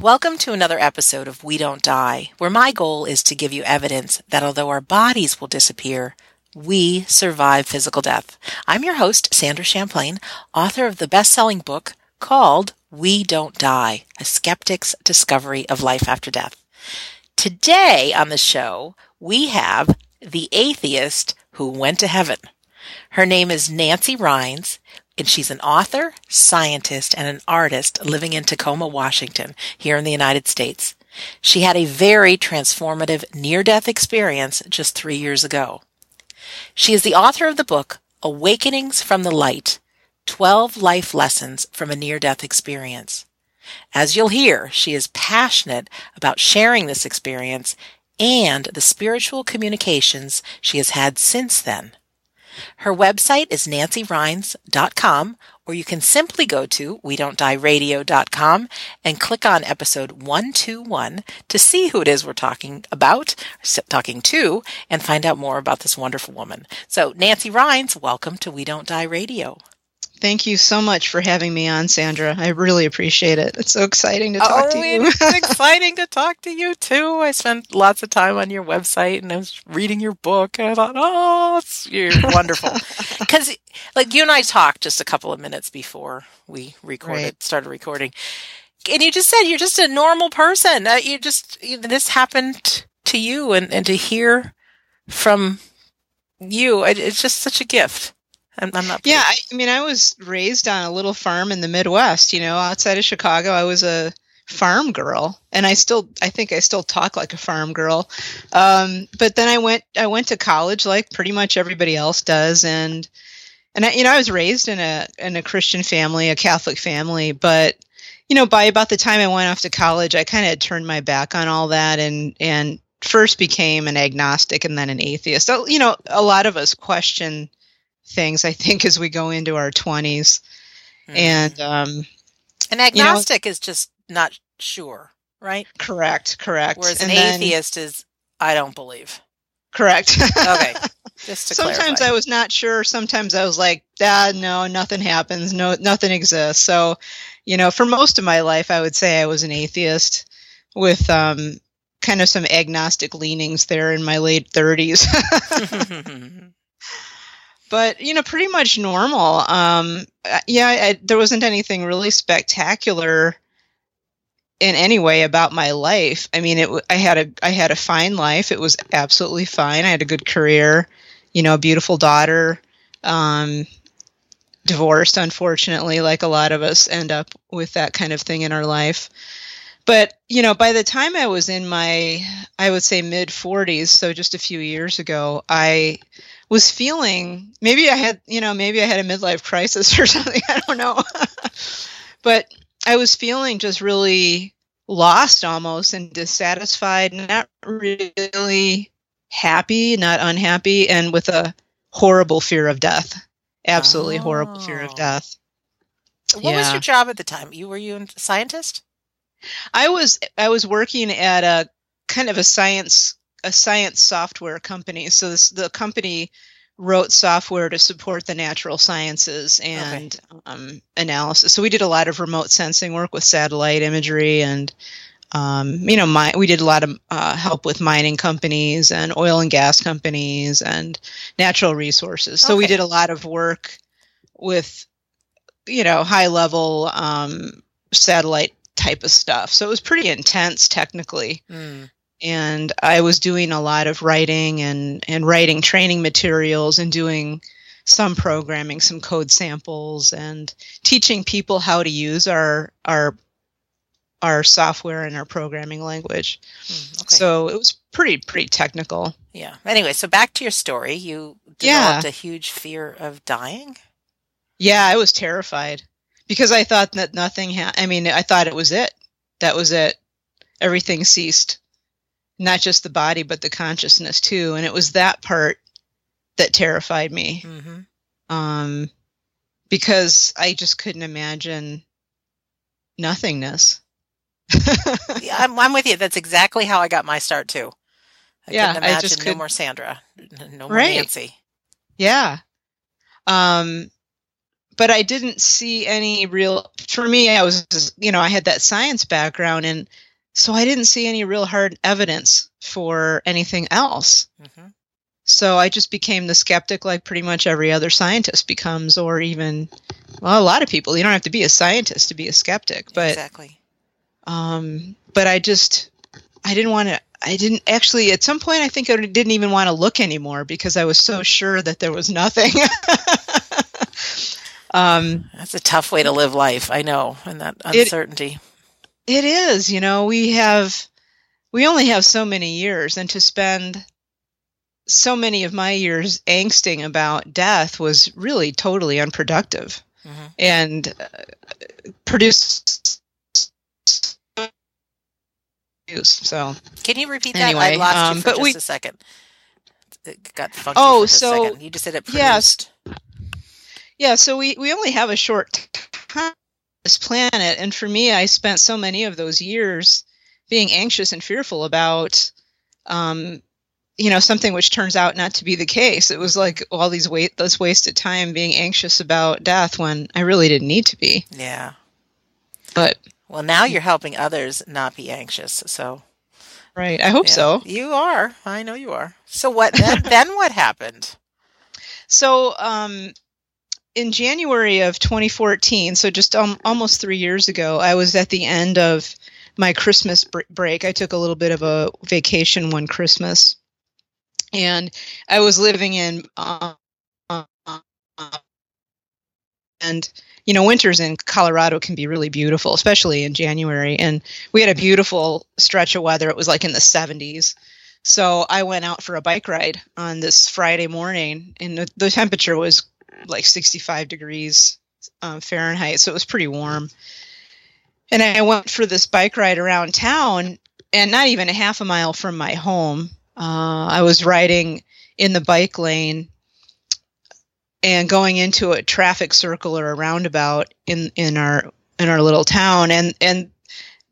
Welcome to another episode of We Don't Die, where my goal is to give you evidence that although our bodies will disappear, we survive physical death. I'm your host, Sandra Champlain, author of the best selling book called We Don't Die A Skeptic's Discovery of Life After Death. Today on the show, we have the atheist who went to heaven. Her name is Nancy Rynes, and she's an author, scientist, and an artist living in Tacoma, Washington, here in the United States. She had a very transformative near death experience just three years ago. She is the author of the book Awakenings from the Light 12 Life Lessons from a Near Death Experience. As you'll hear, she is passionate about sharing this experience and the spiritual communications she has had since then. Her website is nancyrynes.com, or you can simply go to we don't die radio.com and click on episode 121 to see who it is we're talking about, talking to, and find out more about this wonderful woman. So, Nancy Rynes, welcome to We Don't Die Radio. Thank you so much for having me on, Sandra. I really appreciate it. It's so exciting to talk oh, to you. it's exciting to talk to you too. I spent lots of time on your website and I was reading your book and I thought, oh, it's, you're wonderful. Because, like, you and I talked just a couple of minutes before we recorded, right. started recording. And you just said you're just a normal person. Uh, you just, you this happened to you and, and to hear from you, it, it's just such a gift. I'm, I'm not. Yeah, I, I, mean, I was raised on a little farm in the Midwest. You know, outside of Chicago, I was a farm girl, and I still, I think, I still talk like a farm girl. Um, but then I went, I went to college, like pretty much everybody else does, and and I, you know, I was raised in a in a Christian family, a Catholic family, but you know, by about the time I went off to college, I kind of turned my back on all that and and first became an agnostic and then an atheist. So, you know, a lot of us question things i think as we go into our 20s mm-hmm. and um an agnostic you know, is just not sure right? Correct correct. Whereas and an then, atheist is i don't believe. Correct. Okay just to sometimes clarify. i was not sure. Sometimes i was like ah, no nothing happens. No nothing exists. So you know for most of my life i would say i was an atheist with um kind of some agnostic leanings there in my late 30s but you know, pretty much normal. Um, uh, yeah, I, there wasn't anything really spectacular in any way about my life. I mean, it I had a I had a fine life. It was absolutely fine. I had a good career, you know, a beautiful daughter. Um, divorced, unfortunately, like a lot of us end up with that kind of thing in our life. But you know, by the time I was in my, I would say mid 40s, so just a few years ago, I was feeling maybe I had, you know, maybe I had a midlife crisis or something. I don't know. but I was feeling just really lost almost and dissatisfied, not really happy, not unhappy, and with a horrible fear of death. Absolutely oh. horrible fear of oh. death. What yeah. was your job at the time? You were you a scientist? I was I was working at a kind of a science a science software company. So this, the company wrote software to support the natural sciences and okay. um, analysis. So we did a lot of remote sensing work with satellite imagery, and um, you know, my, we did a lot of uh, help with mining companies and oil and gas companies and natural resources. So okay. we did a lot of work with you know high level um, satellite type of stuff. So it was pretty intense technically. Mm and I was doing a lot of writing and and writing training materials and doing some programming, some code samples, and teaching people how to use our our our software and our programming language. Mm, okay. So it was pretty pretty technical. Yeah. Anyway, so back to your story. You developed yeah. a huge fear of dying. Yeah, I was terrified because I thought that nothing. Ha- I mean, I thought it was it. That was it. Everything ceased not just the body but the consciousness too. And it was that part that terrified me. Mm-hmm. um, because i just couldn't imagine nothingness. Yeah, I'm, I'm, with you. That's exactly how i got my start too. I yeah i just could no more sandra. No more right. nancy. Yeah. Um but I didn't see any real. For me, I was, you know, I had that science background, and so I didn't see any real hard evidence for anything else. Mm-hmm. So I just became the skeptic, like pretty much every other scientist becomes, or even, well, a lot of people. You don't have to be a scientist to be a skeptic, but exactly. Um, but I just, I didn't want to. I didn't actually. At some point, I think I didn't even want to look anymore because I was so sure that there was nothing. um, That's a tough way to live life. I know, and that uncertainty. It, it is. You know, we have, we only have so many years, and to spend so many of my years angsting about death was really totally unproductive mm-hmm. and uh, produced so can you repeat that anyway, i lost um, you for just we, a second it got funky oh so second. you just said it produced. yes yeah so we we only have a short time this planet. And for me i spent so many of those years being anxious and fearful about um, you know something which turns out not to be the case. It was like all these wait this wasted time being anxious about death when i really didn't need to be. Yeah. But well now you're helping others not be anxious so. Right. I hope yeah, so. You are. I know you are. So what then, then what happened? So um in january of 2014 so just um, almost three years ago i was at the end of my christmas break i took a little bit of a vacation one christmas and I was living in uh, and you know winters in Colorado can be really beautiful, especially in January. And we had a beautiful stretch of weather. It was like in the 70s. So I went out for a bike ride on this Friday morning, and the, the temperature was like 65 degrees um, Fahrenheit, so it was pretty warm. And I went for this bike ride around town, and not even a half a mile from my home, uh, I was riding in the bike lane and going into a traffic circle or a roundabout in in our in our little town, and and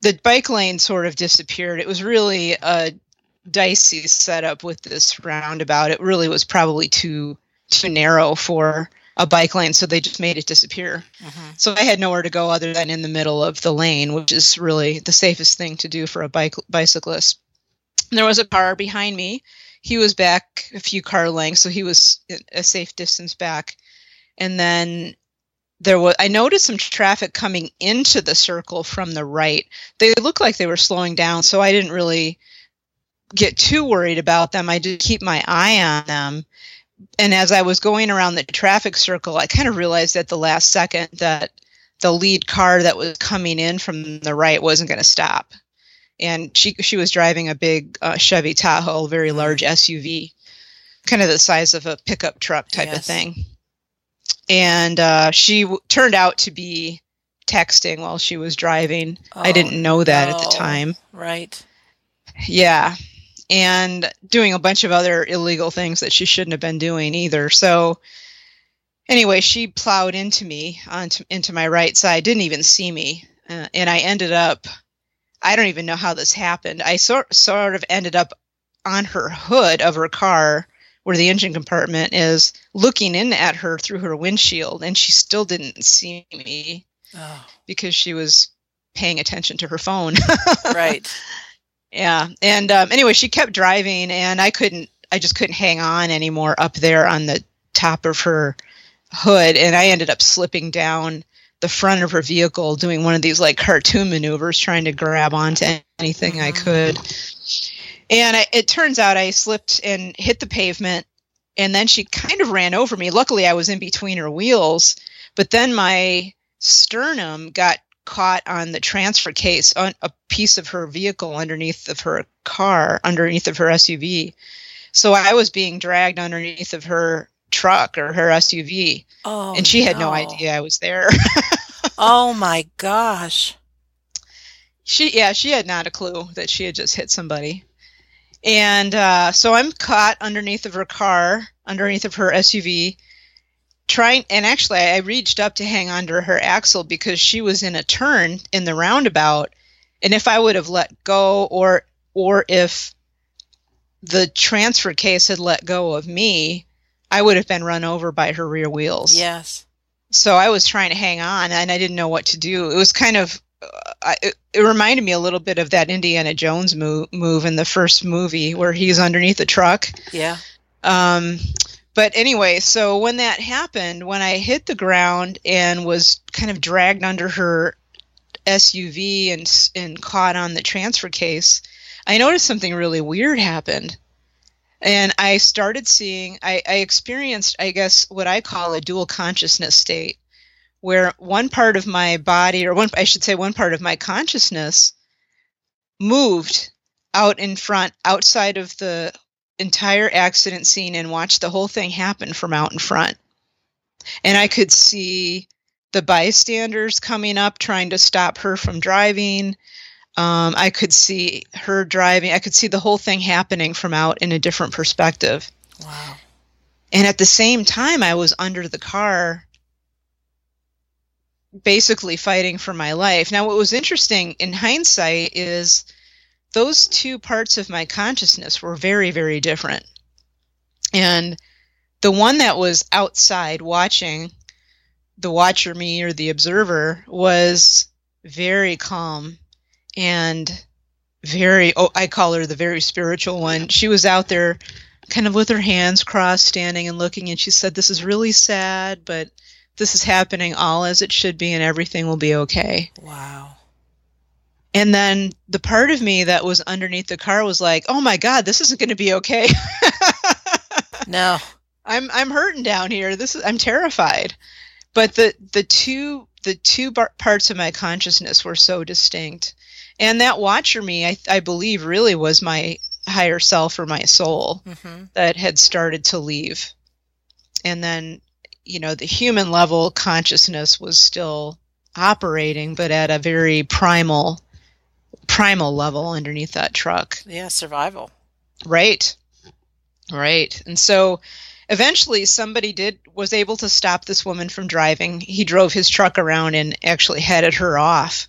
the bike lane sort of disappeared. It was really a dicey setup with this roundabout. It really was probably too too narrow for a bike lane, so they just made it disappear. Mm-hmm. So I had nowhere to go other than in the middle of the lane, which is really the safest thing to do for a bike bicyclist there was a car behind me. He was back a few car lengths, so he was a safe distance back. And then there was I noticed some traffic coming into the circle from the right. They looked like they were slowing down, so I didn't really get too worried about them. I did keep my eye on them. And as I was going around the traffic circle, I kind of realized at the last second that the lead car that was coming in from the right wasn't going to stop and she she was driving a big uh, Chevy Tahoe, very large SUV, kind of the size of a pickup truck type yes. of thing. And uh, she w- turned out to be texting while she was driving. Oh, I didn't know that no. at the time. Right. Yeah. And doing a bunch of other illegal things that she shouldn't have been doing either. So, anyway, she plowed into me onto into my right side, didn't even see me, uh, and I ended up I don't even know how this happened. I sort sort of ended up on her hood of her car where the engine compartment is looking in at her through her windshield and she still didn't see me oh. because she was paying attention to her phone right yeah and um, anyway she kept driving and i couldn't i just couldn't hang on anymore up there on the top of her hood and i ended up slipping down the front of her vehicle doing one of these like cartoon maneuvers trying to grab onto anything mm-hmm. I could. And I, it turns out I slipped and hit the pavement and then she kind of ran over me. Luckily I was in between her wheels, but then my sternum got caught on the transfer case on a piece of her vehicle underneath of her car, underneath of her SUV. So I was being dragged underneath of her truck or her SUV. Oh, and she no. had no idea I was there. oh my gosh. She yeah, she had not a clue that she had just hit somebody. And uh, so I'm caught underneath of her car, underneath of her SUV, trying and actually I reached up to hang onto her axle because she was in a turn in the roundabout. And if I would have let go or or if the transfer case had let go of me, I would have been run over by her rear wheels. Yes. so I was trying to hang on, and I didn't know what to do. It was kind of uh, it, it, reminded me a little bit of that Indiana Jones move, move in the first movie where he's underneath the truck. Yeah. Um, but anyway, so when that happened, when I hit the ground and was kind of dragged under her SUV and and caught on the transfer case, I noticed something really weird happened. And I started seeing, I, I experienced, I guess, what I call a dual consciousness state, where one part of my body, or one, I should say, one part of my consciousness moved out in front, outside of the entire accident scene, and watched the whole thing happen from out in front. And I could see the bystanders coming up trying to stop her from driving. Um, I could see her driving. I could see the whole thing happening from out in a different perspective. Wow. And at the same time, I was under the car, basically fighting for my life. Now, what was interesting in hindsight is those two parts of my consciousness were very, very different. And the one that was outside watching, the watcher me or the observer, was very calm and very oh i call her the very spiritual one. She was out there kind of with her hands crossed standing and looking and she said this is really sad but this is happening all as it should be and everything will be okay. Wow and then the part of me that was underneath the car was like oh my god this isn't going to be okay. No. I'm i'm hurting down here. This is i'm terrified. But the the two the two bar- parts of my consciousness were so distinct. And that watcher me I, I believe really was my higher self or my soul mm-hmm. that had started to leave. And then you know the human level consciousness was still operating but at a very primal primal level underneath that truck yeah survival right right and so eventually somebody did was able to stop this woman from driving he drove his truck around and actually headed her off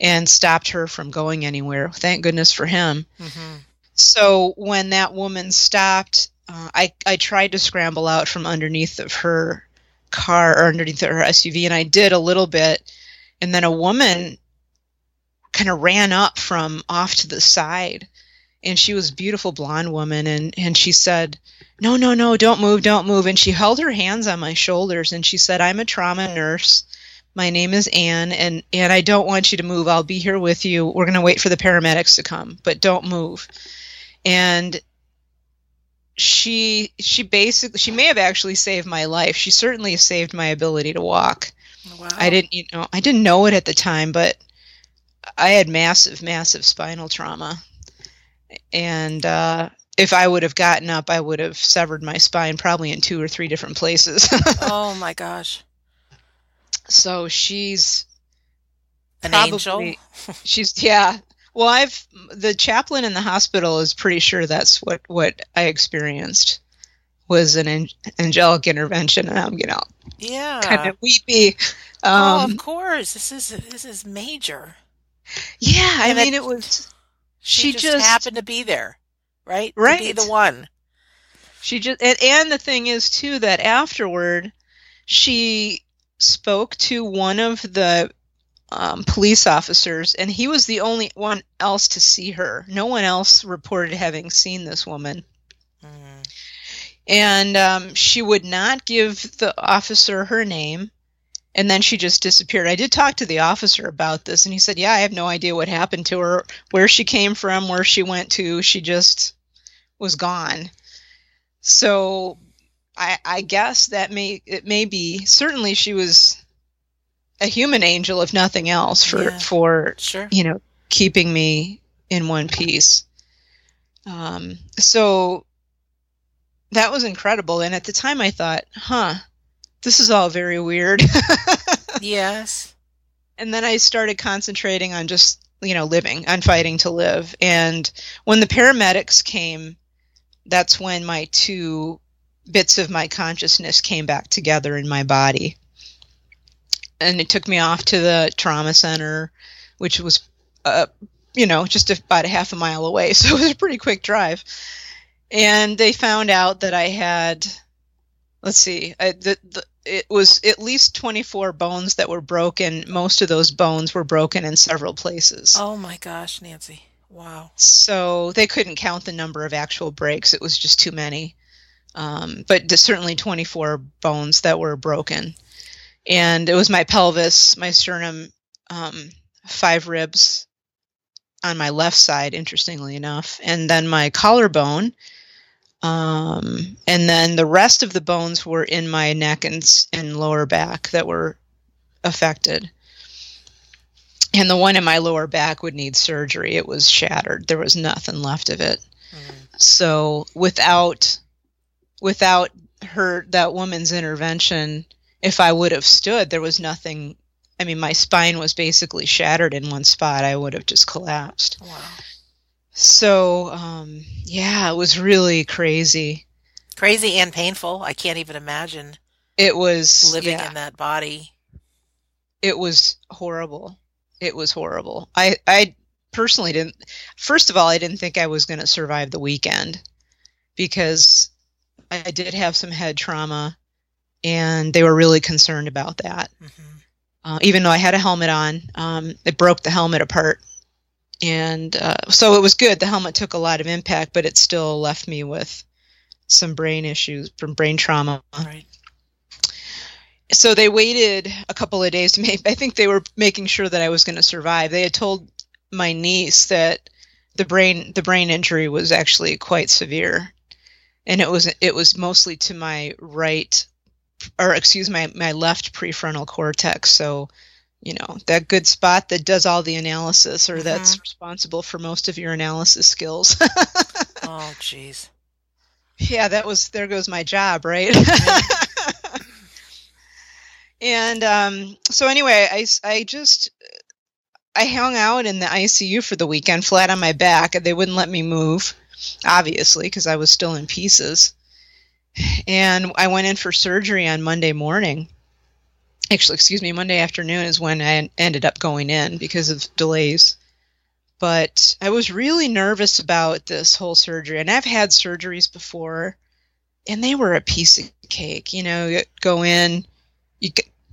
and stopped her from going anywhere. Thank goodness for him. Mm-hmm. So when that woman stopped, uh, I I tried to scramble out from underneath of her car or underneath her SUV, and I did a little bit, and then a woman kind of ran up from off to the side, and she was a beautiful blonde woman, and and she said. No, no, no, don't move, don't move. And she held her hands on my shoulders and she said, I'm a trauma nurse my name is Anne, and and I don't want you to move. I'll be here with you. We're going to wait for the paramedics to come, but don't move. And she she basically she may have actually saved my life. She certainly saved my ability to walk. Wow. I didn't you know I didn't know it at the time, but I had massive massive spinal trauma, and uh, if I would have gotten up, I would have severed my spine probably in two or three different places. oh my gosh! So she's an probably, angel. she's yeah. Well, I've the chaplain in the hospital is pretty sure that's what what I experienced was an angelic intervention, and I'm you know yeah kind of weepy. Um, oh, of um, course, this is this is major. Yeah, I mean it, it was. She, she just, just, happened to be there, right? Right, to be the one. She just and, and the thing is too that afterward, she spoke to one of the um, police officers, and he was the only one else to see her. No one else reported having seen this woman. Mm. And um, she would not give the officer her name, and then she just disappeared. I did talk to the officer about this, and he said, Yeah, I have no idea what happened to her, where she came from, where she went to. She just was gone. So I, I guess that may it may be certainly she was a human angel if nothing else for yeah, for sure. you know keeping me in one piece. Um, so that was incredible, and at the time I thought, huh, this is all very weird. yes. And then I started concentrating on just you know living, on fighting to live, and when the paramedics came, that's when my two bits of my consciousness came back together in my body. And it took me off to the trauma center, which was, uh, you know, just about a half a mile away. So it was a pretty quick drive. And they found out that I had, let's see, I, the, the, it was at least 24 bones that were broken. Most of those bones were broken in several places. Oh my gosh, Nancy. Wow. So they couldn't count the number of actual breaks. It was just too many. Um, but certainly 24 bones that were broken. And it was my pelvis, my sternum, um, five ribs on my left side, interestingly enough, and then my collarbone. Um, and then the rest of the bones were in my neck and, and lower back that were affected. And the one in my lower back would need surgery. It was shattered. There was nothing left of it. Mm. So without without her that woman's intervention, if I would have stood, there was nothing I mean, my spine was basically shattered in one spot. I would have just collapsed. Wow. So, um, yeah, it was really crazy. Crazy and painful. I can't even imagine. It was living yeah. in that body. It was horrible. It was horrible. I, I personally didn't. First of all, I didn't think I was going to survive the weekend because I did have some head trauma, and they were really concerned about that. Mm-hmm uh, even though I had a helmet on. Um, it broke the helmet apart. And uh, so it was good. The helmet took a lot of impact, but it still left me with some brain issues from brain trauma. Right. So they waited a couple of days to make. I think they were making sure that I was going to survive. They had told my niece that the brain the brain injury was actually quite severe, and it was it was mostly to my right or excuse my my left prefrontal cortex. So, you know, that good spot that does all the analysis or mm-hmm. that's responsible for most of your analysis skills. oh, jeez. Yeah, that was there goes my job, right? and um, so anyway, I I just I hung out in the ICU for the weekend, flat on my back, and they wouldn't let me move, obviously, because I was still in pieces and I went in for surgery on Monday morning. Actually, excuse me, Monday afternoon is when I ended up going in because of delays. But I was really nervous about this whole surgery, and I've had surgeries before, and they were a piece of cake. You know, you go in, you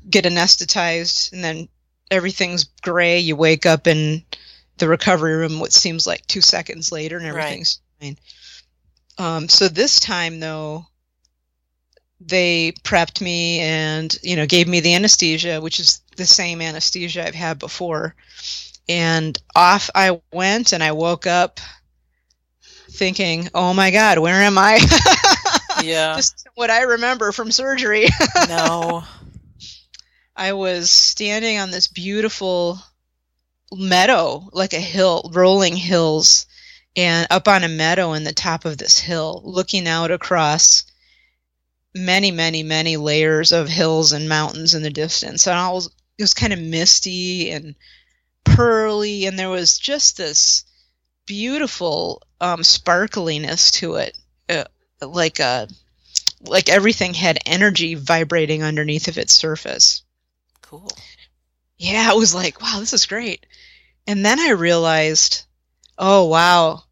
get anesthetized, and then everything's gray. You wake up in the recovery room, what seems like two seconds later, and everything's right. fine. Um, so this time, though, they prepped me and you know gave me the anesthesia which is the same anesthesia i've had before. And off i went and i woke up thinking oh my god where am i? Yeah. Just what i remember from surgery. No. I was standing on this beautiful meadow like a hill rolling hills and up on a meadow in the top of this hill looking out across many, many, many layers of hills and mountains in the distance. And was, it was kind of misty and pearly, and there was just this beautiful um, sparkliness to it, uh, like a like everything had energy vibrating underneath of its surface. Cool. Yeah, it was like, wow, this is great. And then I realized, oh wow,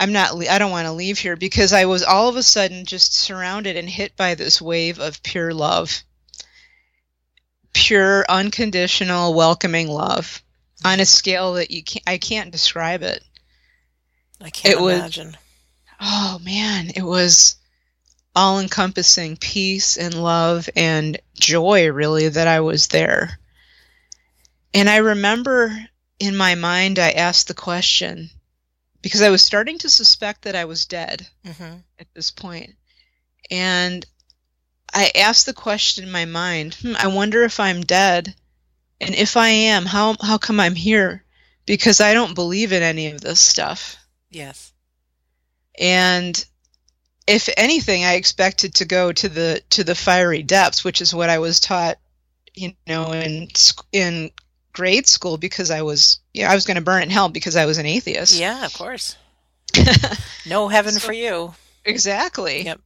I'm not, I don't want to leave here because I was all of a sudden just surrounded and hit by this wave of pure love. Pure, unconditional, welcoming love on a scale that you can't, I can't describe it. I can't it imagine. Was, oh man, it was all encompassing peace and love and joy, really, that I was there. And I remember in my mind, I asked the question because I was starting to suspect that I was dead mm-hmm. at this point. And I asked the question in my mind, hmm, I wonder if I'm dead. And if I am, how how come I'm here? Because I don't believe in any of this stuff. Yes. And if anything, I expected to go to the to the fiery depths, which is what I was taught, you know, in in grade school because I was yeah I was going to burn in hell because I was an atheist. Yeah, of course. no heaven so, for you. Exactly. Yep.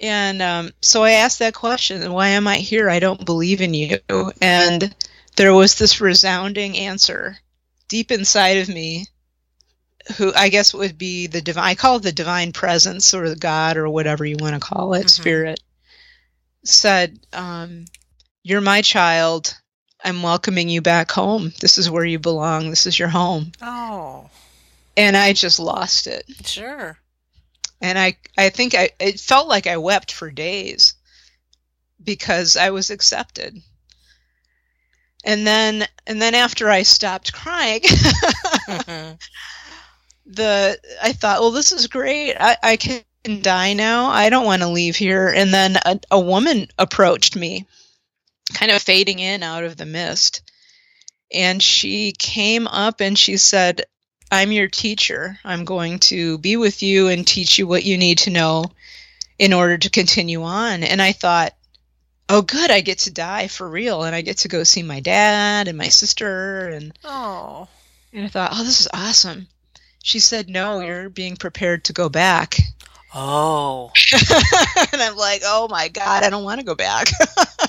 And um, so I asked that question: Why am I here? I don't believe in you. And there was this resounding answer deep inside of me, who I guess would be the divine. I call it the divine presence or the God or whatever you want to call it, mm-hmm. spirit. said, um, You're my child. I'm welcoming you back home. This is where you belong. This is your home. Oh, And I just lost it. sure. And I, I think I, it felt like I wept for days because I was accepted. And then, and then after I stopped crying, the I thought, well, this is great. I, I can die now. I don't want to leave here. And then a, a woman approached me, kind of fading in out of the mist. And she came up and she said, I'm your teacher. I'm going to be with you and teach you what you need to know in order to continue on. And I thought, oh, good, I get to die for real. And I get to go see my dad and my sister. And oh, and I thought, oh, this is awesome. She said, no, you're being prepared to go back. oh. and I'm like, oh my God, I don't want to go back.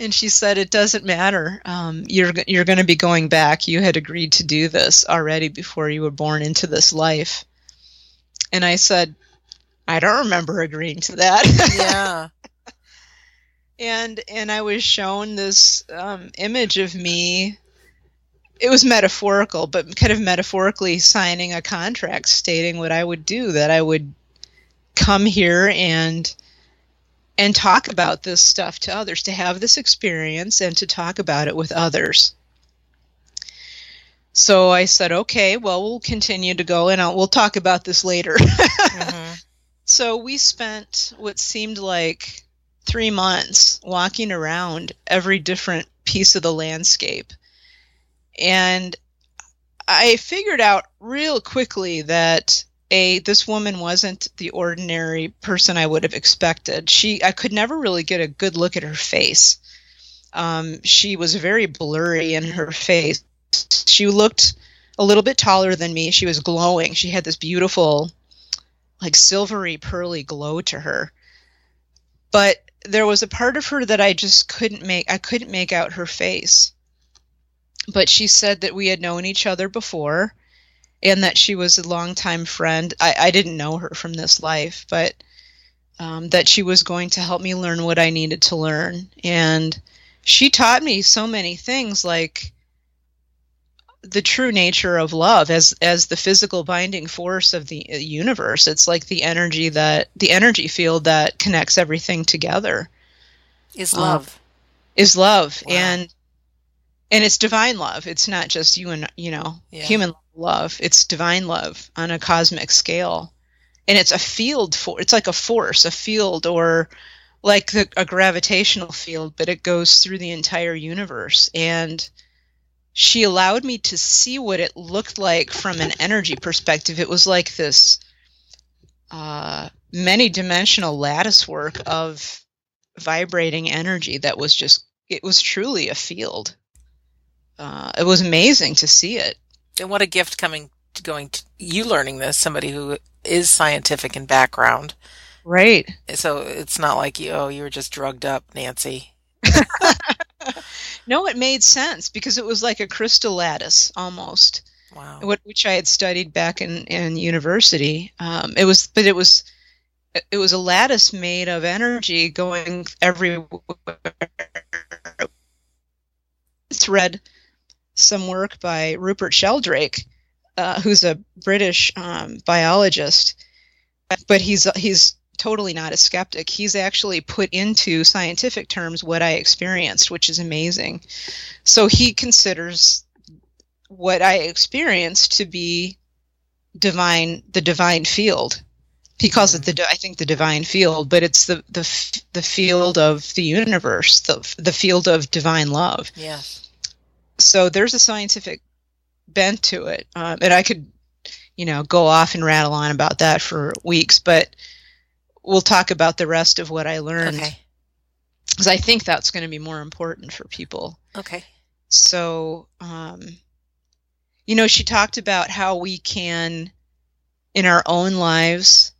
and she said, it doesn't matter. Um, you're, you're going to be going back. You had agreed to do this already before you were born into this life. And I said, I don't remember agreeing to that. Yeah. and and I was shown this um, image of me. It was metaphorical, but kind of metaphorically signing a contract stating what I would do. That I would come here and and talk about this stuff to others, to have this experience and to talk about it with others. So I said, okay, well, we'll continue to go and I'll, we'll talk about this later. Mhm. So we spent what seemed like three months walking around every different piece of the landscape. And I figured out real quickly that a this woman wasn't the ordinary person I would have expected. She I could never really get a good look at her face. Um, she was very blurry in her face. She looked a little bit taller than me. She was glowing. She had this beautiful like silvery pearly glow to her but there was a part of her that i just couldn't make i couldn't make out her face but she said that we had known each other before and that she was a longtime friend i, I didn't know her from this life but um, that she was going to help me learn what i needed to learn and she taught me so many things like the true nature of love as as the physical binding force of the uh, universe it's like the energy that the energy field that connects everything together Is Uh, love. is love Wow. and and it's divine love it's not just you and you know Yeah. human love it's divine love on a cosmic scale. And it's a field for it's like a force a field or like the, a gravitational field but it goes through the entire universe. And she allowed me to see what it looked like from an energy perspective. It was like this uh, many dimensional lattice work of vibrating energy that was just it was truly a field. Uh, it was amazing to see it And what a gift coming to going to you learning this, somebody who is scientific in background. right So it's not like you, oh, you were just drugged up, Nancy. no it made sense because it was like a crystal lattice almost Wow. which I had studied back in in university. Um, it was, but it was, it was a lattice made of energy going everywhere. It's read some work by Rupert Sheldrake, uh, who's a British um, biologist, but he's he's totally not a skeptic. He's actually put into scientific terms what I experienced, which is amazing. So he considers what I experienced to be divine, the divine field. He calls it the, I think, the divine field, but it's the the the field of the universe, the the field of divine love. Yes. So there's a scientific bent to it, um, and I could, you know, go off and rattle on about that for weeks, but we'll talk about the rest of what I learned Okay. because I think that's going to be more important for people. Okay. So, um, you know, she talked about how we can, in our own lives,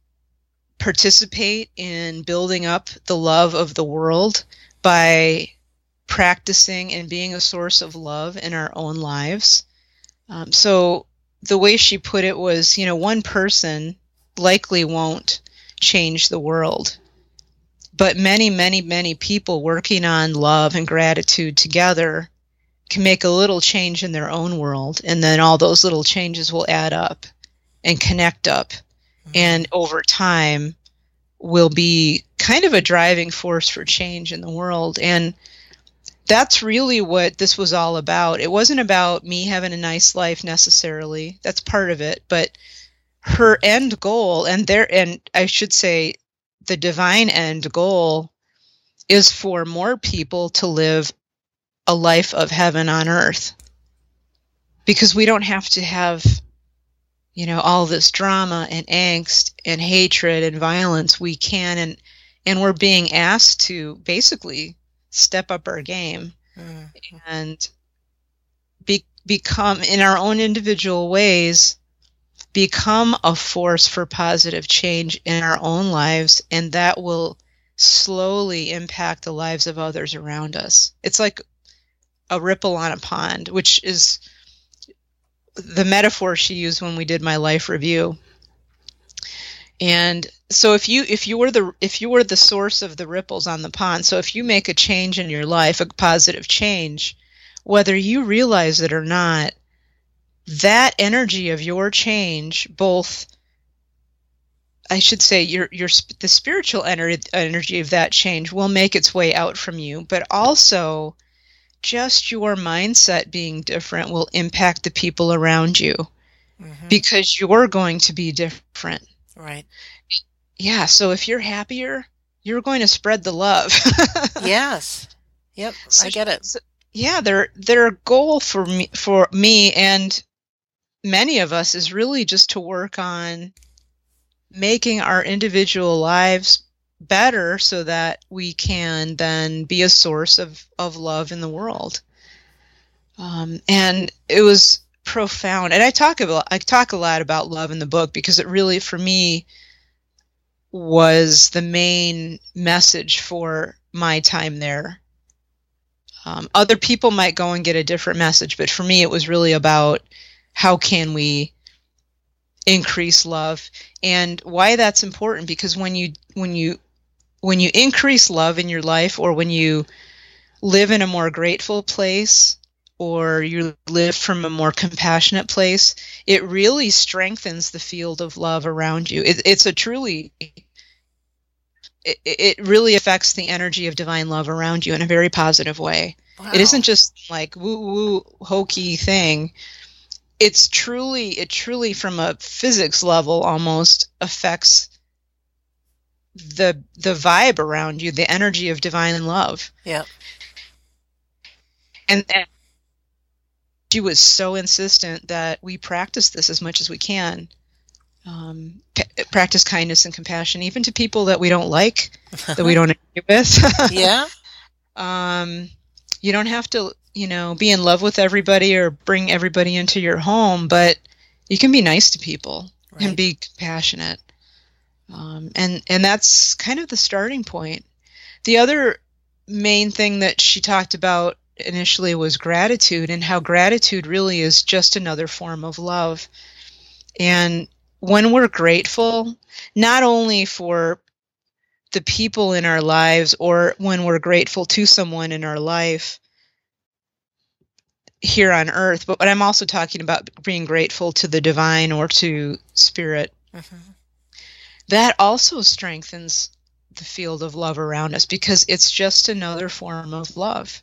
participate in building up the love of the world by practicing and being a source of love in our own lives. Um, so, the way she put it was, you know, one person likely won't change the world. but many, many, many people working on love and gratitude together can make a little change in their own world, and then all those little changes will add up and connect up, mm-hmm. and over time will be kind of a driving force for change in the world. And that's really what this was all about. It wasn't about me having a nice life necessarily. That's part of it, but her end goal and there and I should say the divine end goal is for more people to live a life of heaven on earth. Because we don't have to have you know all this drama and angst and hatred and violence we can and and we're being asked to basically step up our game mm-hmm. and be, become in our own individual ways become a force for positive change in our own lives and that will slowly impact the lives of others around us it's like a ripple on a pond which is the metaphor she used when we did my life review and so if you if you were the if you were the source of the ripples on the pond so if you make a change in your life a positive change whether you realize it or not that energy of your change both I should say your your the spiritual ener- energy of that change will make its way out from you but also just your mindset being different will impact the people around you mm-hmm. because you're going to be different right yeah so if you're happier you're going to spread the love yes yep so, i get it so, yeah their their goal for me for me and many of us is really just to work on making our individual lives better so that we can then be a source of, of love in the world. Um, and it was profound. And I talk about I talk a lot about love in the book because it really for me was the main message for my time there. Um, other people might go and get a different message, but for me, it was really about how can we increase love and why that's important because when you when you when you increase love in your life or when you live in a more grateful place or you live from a more compassionate place, it really strengthens the field of love around you. It, it's a truly, it, it, really affects the energy of divine love around you in a very positive way. Wow. It isn't just like woo woo hokey thing. It's truly, it truly from a physics level almost affects the the vibe around you, the energy of divine love. Yeah. And, and she was so insistent that we practice this as much as we can. Um, p- practice kindness and compassion, even to people that we don't like, that we don't agree with. yeah. Um, you don't have to, you know, be in love with everybody or bring everybody into your home, but you can be nice to people right. and be compassionate. Um, and and that's kind of the starting point. The other main thing that she talked about initially was gratitude and how gratitude really is just another form of love. And when we're grateful, not only for the people in our lives or when we're grateful to someone in our life here on earth, but, but I'm also talking about being grateful to the divine or to spirit. Mm-hmm that also strengthens the field of love around us because it's just another form of love.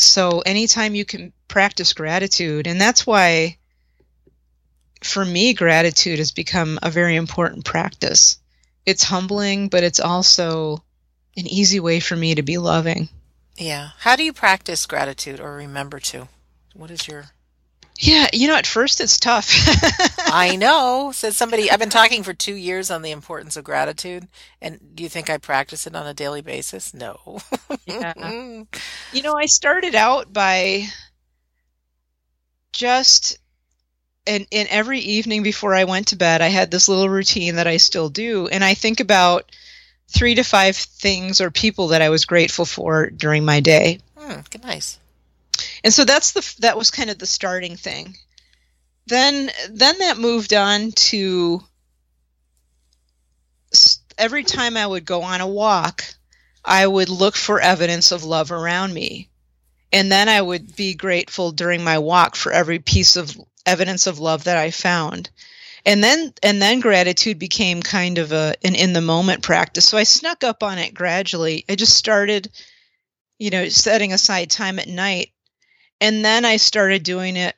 So anytime you can practice gratitude, and that's why for me, gratitude has become a very important practice. It's humbling, but it's also an easy way for me to be loving. Yeah. How do you practice gratitude or remember to? What is your yeah, you know, at first it's tough. I know. Said somebody, I've been talking for two years on the importance of gratitude. And do you think I practice it on a daily basis? No. yeah. You know, I started out by just, and, and every evening before I went to bed, I had this little routine that I still do. And I think about three to five things or people that I was grateful for during my day. Hmm, nice and so that's the that was kind of the starting thing then then that moved on to every time I would go on a walk, I would look for evidence of love around me. And then I would be grateful during my walk for every piece of evidence of love that I found. And then and then gratitude became kind of a an in the moment practice. So I snuck up on it gradually. I just started, you know, setting aside time at night. And then I started doing it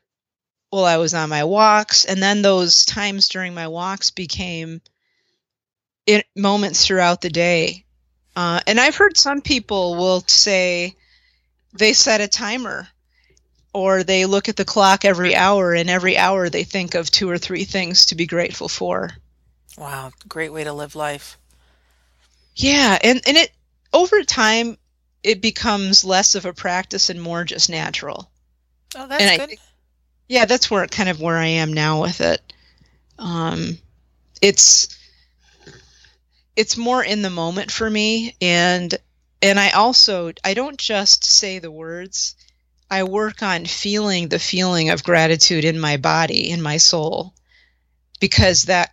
while I was on my walks. And then those times during my walks became it, moments throughout the day. Uh, and I've heard some people will say they set a timer or they look at the clock every hour and every hour they think of two or three things to be grateful for. Wow, great way to live life. Yeah, and, and it over time it becomes less of a practice and more just natural. Oh, that's and good. Yeah, that's where kind of where I am now with it. Um, it's it's more in the moment for me and and I also I don't just say the words. I work on feeling the feeling of gratitude in my body, in my soul, because that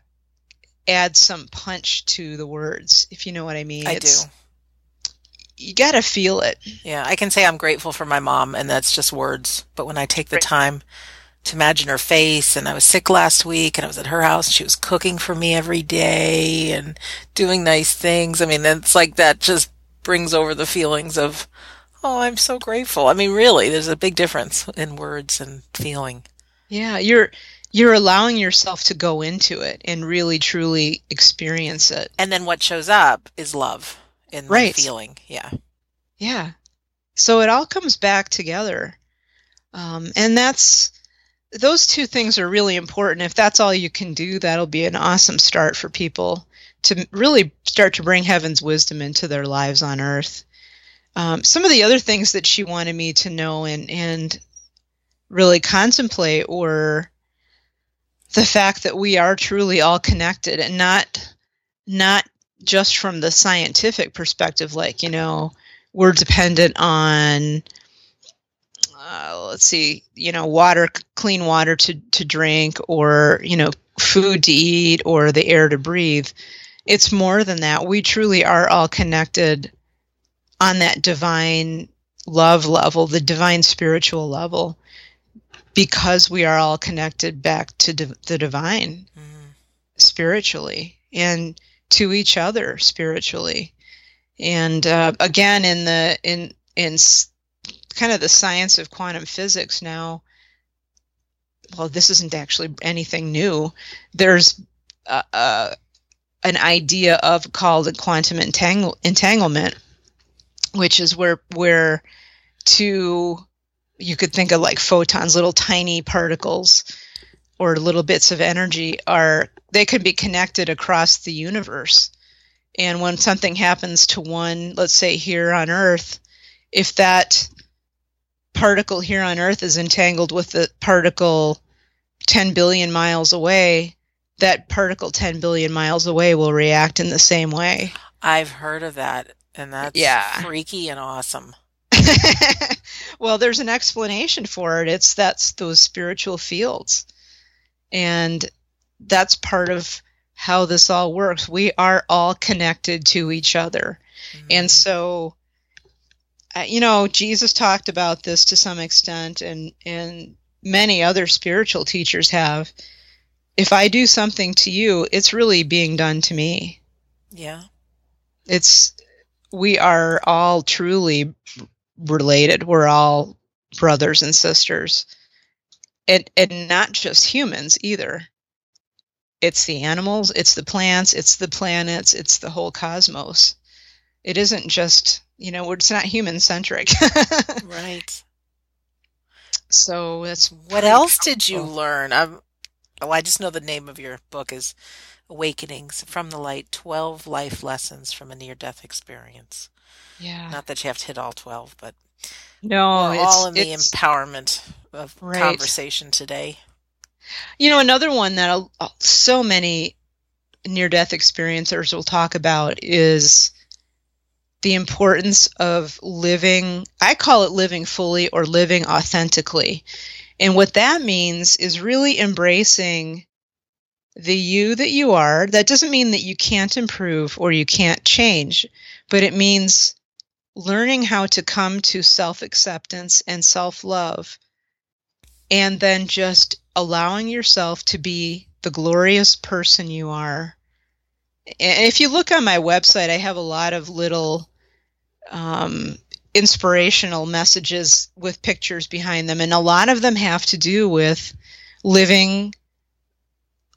adds some punch to the words, if you know what I mean. I it's, do. You got to feel it. Yeah, I can say I'm grateful for my mom, and that's just words. But when I take the time to imagine her face. And I was sick last week and I was at her house and she was cooking for me every day and doing nice things. I mean, it's like that just brings over the feelings of, oh, I'm so grateful. I mean, really, there's a big difference in words and feeling. Yeah, you're you're allowing yourself to go into it and really truly experience it. And then what shows up is love in right. the feeling. Yeah. Yeah. So it all comes back together. Um, and that's those two things are really important. If that's all you can do, that'll be an awesome start for people to really start to bring heaven's wisdom into their lives on earth. Um, some of the other things that she wanted me to know and, and really contemplate were the fact that we are truly all connected and not not just from the scientific perspective like you know we're dependent on uh, let's see, you know, water, clean water to, to drink, or, you know, food to eat, or the air to breathe. It's more than that. We truly are all connected on that divine love level, the divine spiritual level, because we are all connected back to the divine mm. spiritually and to each other spiritually. And uh, again, in the in in kind of the science of quantum physics now. Well, this isn't actually anything new. There's uh, uh, an idea of called quantum entangle- entanglement, which is where where two you could think of like photons, little tiny particles or little bits of energy are they could be connected across the universe. And when something happens to one, let's say here on Earth, if that particle here on Earth is entangled with the particle 10 billion miles away, that particle 10 billion miles away will react in the same way. I've heard of that, and that's yeah. freaky and awesome. well, there's an explanation for it. It's that's those spiritual fields. And that's part of how this all works. We are all connected to each other. Mm-hmm. And so uh, you know, Jesus talked about this to some extent, and and many other spiritual teachers have. If I do something to you, it's really being done to me. Yeah. It's we are all truly related. We're all brothers and sisters. And and not just humans either. It's the animals, it's the plants, it's the planets, it's the whole cosmos. It isn't just you know it's not human centric. Right. So that's what else did you learn? I'm, oh i just know the name of your book is awakenings from the light 12 life lessons from a near-death experience. Yeah. Not that you have to hit all 12 but no it's all in the empowerment of right. conversation today you know another one that so many near-death experiencers will talk about is the importance of living, I call it living fully or living authentically. And what that means is really embracing the you that you are. That doesn't mean that you can't improve or you can't change, but it means learning how to come to self acceptance and self love, and then just allowing yourself to be the glorious person you are. And if you look on my website, I have a lot of little um, inspirational messages with pictures behind them, and a lot of them have to do with living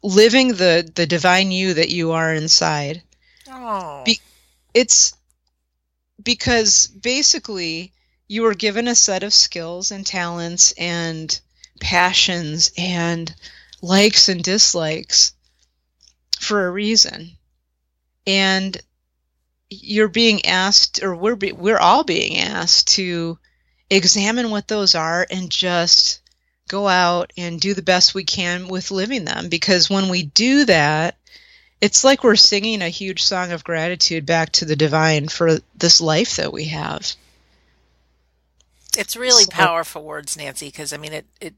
living the the divine you that you are inside. Oh. Be- it's because basically you were given a set of skills and talents and passions and likes and dislikes for a reason. And you're being asked or we're be, we're all being asked to examine what those are and just go out and do the best we can with living them because when we do that it's like we're singing a huge song of gratitude back to the divine for this life that we have It's really So- powerful words, Nancy, because I mean, it, it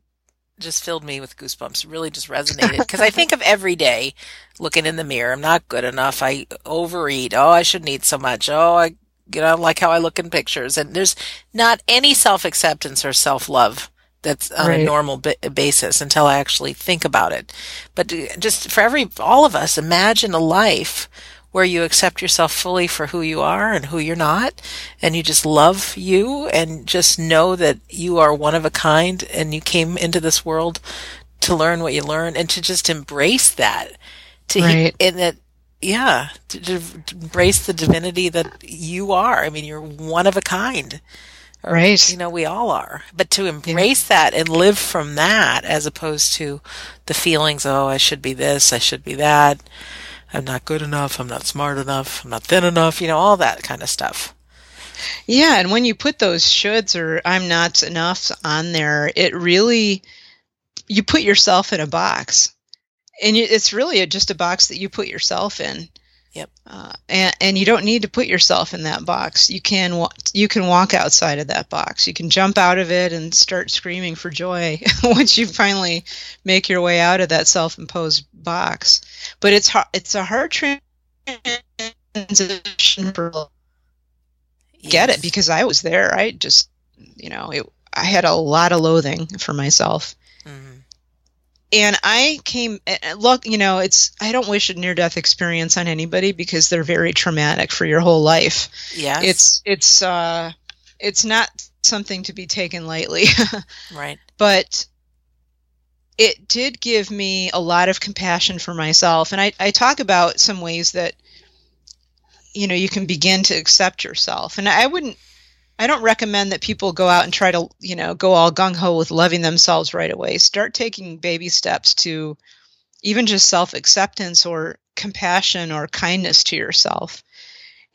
just filled me with goosebumps. It really just resonated. Because I think of every day looking in the mirror, I'm not good enough. I overeat. Oh, I shouldn't eat so much. Oh, I, you know, like how I look in pictures. And there's not any self acceptance or self love that's on a normal ba- basis until I actually think about it. But uh, just for every, all of us, imagine a life where you accept yourself fully for who you are and who you're not, and you just love you and just know that you are one of a kind and you came into this world to learn what you learn and to just embrace that. To he- Right. and that yeah, to, to embrace the divinity that you are. I mean, you're one of a kind. Or, Right. You know, we all are. But to embrace that and live from that as opposed to the feelings, oh, I should be this, I should be that. I'm not good enough. I'm not smart enough. I'm not thin enough. You know, all that kind of stuff. Yeah, and when you put those shoulds or I'm not enough on there, it really you put yourself in a box, and it's really just a box that you put yourself in. Yep. Uh, and and you don't need to put yourself in that box. You can you can walk outside of that box. You can jump out of it and start screaming for joy once you finally make your way out of that self-imposed box. But it's hard. It's a hard transition for get it because I was there. I just, you know, it, I had a lot of loathing for myself. Mm Mhm. And I came, look, you know, it's, I don't wish a near death experience on anybody because they're very traumatic for your whole life. Yes. It's, it's, uh, it's not something to be taken lightly, right. but it did give me a lot of compassion for myself. And I, I talk about some ways that, you know, you can begin to accept yourself. And I wouldn't, I don't recommend that people go out and try to, you know, go all gung ho with loving themselves right away. Start taking baby steps to even just self acceptance or compassion or kindness to yourself.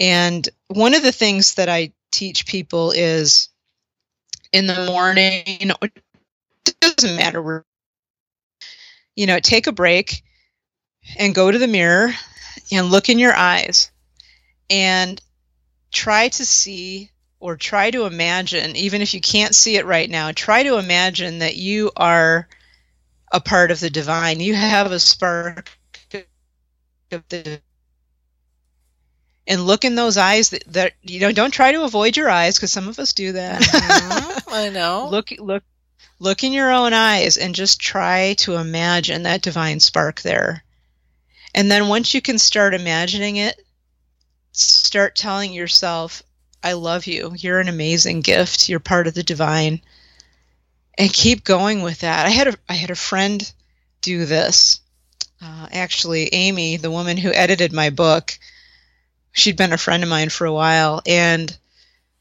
And one of the things that I teach people is in the morning, it doesn't matter where, you know, take a break and go to the mirror and look in your eyes and try to see or try to imagine, even if you can't see it right now, try to imagine that you are a part of the divine. You have a spark of the and look in those eyes that, that you know don't try to avoid your eyes because some of us do that Mhm. I know. look look look in your own eyes and just try to imagine that divine spark there and then once you can start imagining it start telling yourself i love you you're an amazing gift you're part of the divine and keep going with that i had a i had a friend do this uh, actually amy the woman who edited my book she'd been a friend of mine for a while and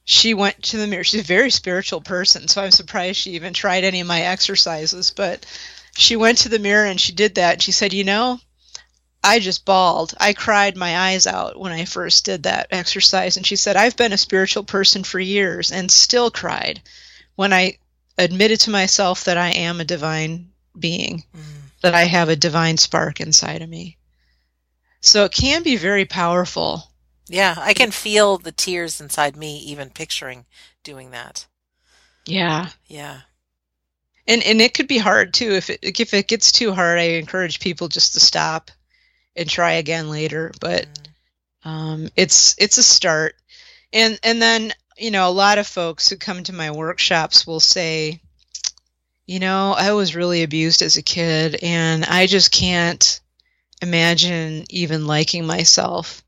she went to the mirror. She's a very spiritual person, so I'm surprised she even tried any of my exercises. But she went to the mirror and she did that. And she said, You know, I just bawled. I cried my eyes out when I first did that exercise. And she said, I've been a spiritual person for years and still cried when I admitted to myself that I am a divine being, Mm. that I have a divine spark inside of me. So it can be very powerful. Yeah, I can feel the tears inside me even picturing doing that. Yeah. Yeah. and and it could be hard too if it if it gets too hard. I encourage people just to stop and try again later. But Mm. um, it's it's a start, and and then you know a lot of folks who come to my workshops will say, you know, I was really abused as a kid, and I just can't imagine even liking myself.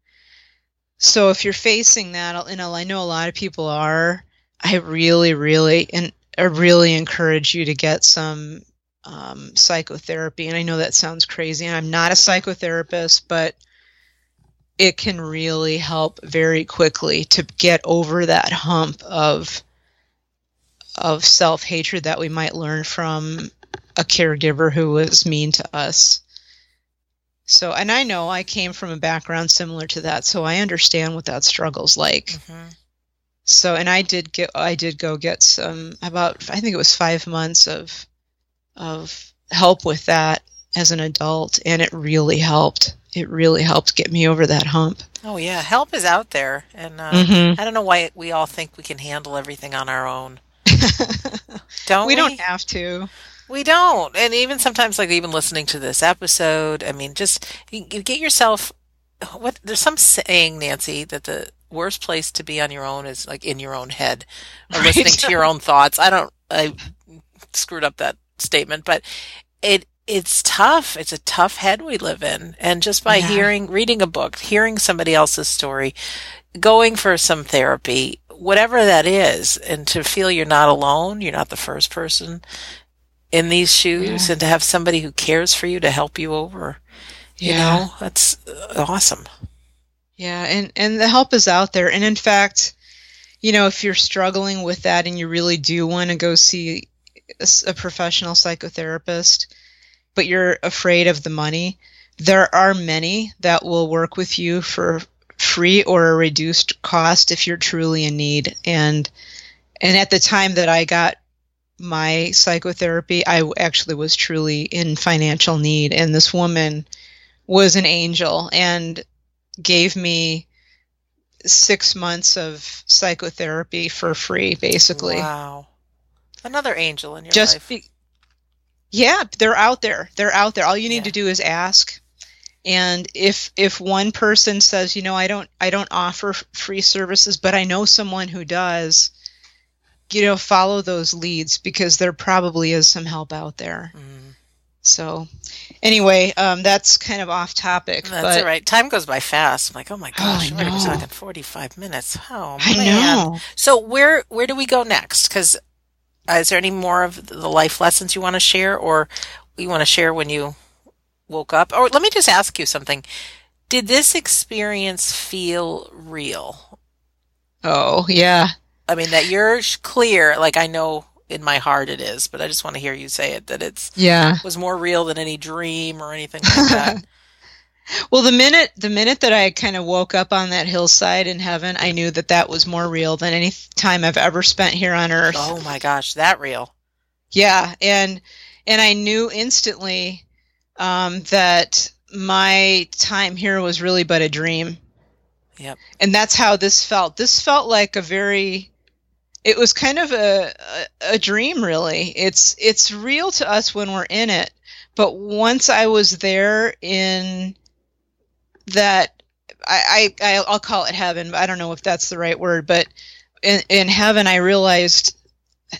So if you're facing that, and I know a lot of people are, I really, really, and I really encourage you to get some um, psychotherapy. And I know that sounds crazy, and I'm not a psychotherapist, but it can really help very quickly to get over that hump of of self hatred that we might learn from a caregiver who was mean to us. So, and I know I came from a background similar to that, so I understand what that struggle's like. Mhm. So, and I did get, I did go get some about, I think it was five months of, of help with that as an adult, and it really helped. It really helped get me over that hump. Oh yeah, help is out there, and uh, Mhm. I don't know why we all think we can handle everything on our own. Don't we? we don't have to. We don't. And even sometimes, like even listening to this episode, I mean, just you, you get yourself. What there's some saying, Nancy, that the worst place to be on your own is like in your own head, or listening to your own thoughts. I don't. I screwed up that statement, but it it's tough. It's a tough head we live in, and just by Yeah. hearing, reading a book, hearing somebody else's story, going for some therapy, whatever that is, and to feel you're not alone, you're not the first person in these shoes, Yeah. and to have somebody who cares for you to help you over, you Yeah. know, that's awesome. Yeah, and and the help is out there. And in fact, you know, if you're struggling with that and you really do want to go see a, professional psychotherapist, but you're afraid of the money, there are many that will work with you for free or a reduced cost if you're truly in need. And and at the time that I got my psychotherapy, I actually was truly in financial need, and this woman was an angel and gave me six months of psychotherapy for free, basically. Wow. Another angel in your Just life. be, yeah, they're out there. They're out there. All you need Yeah. to do is ask. And if if one person says, you know, I don't I don't offer free services, but I know someone who does, you know, follow those leads because there probably is some help out there. Mm, So, anyway, um, that's kind of off topic, that's but all right. Time goes by fast. I'm like, oh my gosh, I we're talking 45 minutes. Oh, I man. know. So where where do we go next? Because Uh, is there any more of the life lessons you want to share, or you want to share when you woke up? Or let me just ask you something: Did this experience feel real? Oh, yeah. I mean, that you're clear. Like I know in my heart it is, but I just want to hear you say it that it's Yeah. was more real than any dream or anything like that. Well, the minute the minute that I kind of woke up on that hillside in heaven, I knew that that was more real than any time I've ever spent here on earth. oh my gosh, that real. Yeah, and and I knew instantly um, that my time here was really but a dream. Yep. And that's how this felt. This felt like a very it was kind of a, a a dream really. It's it's real to us when we're in it, but once I was there in that I, I I'll call it heaven, but I don't know if that's the right word, but in, in heaven I realized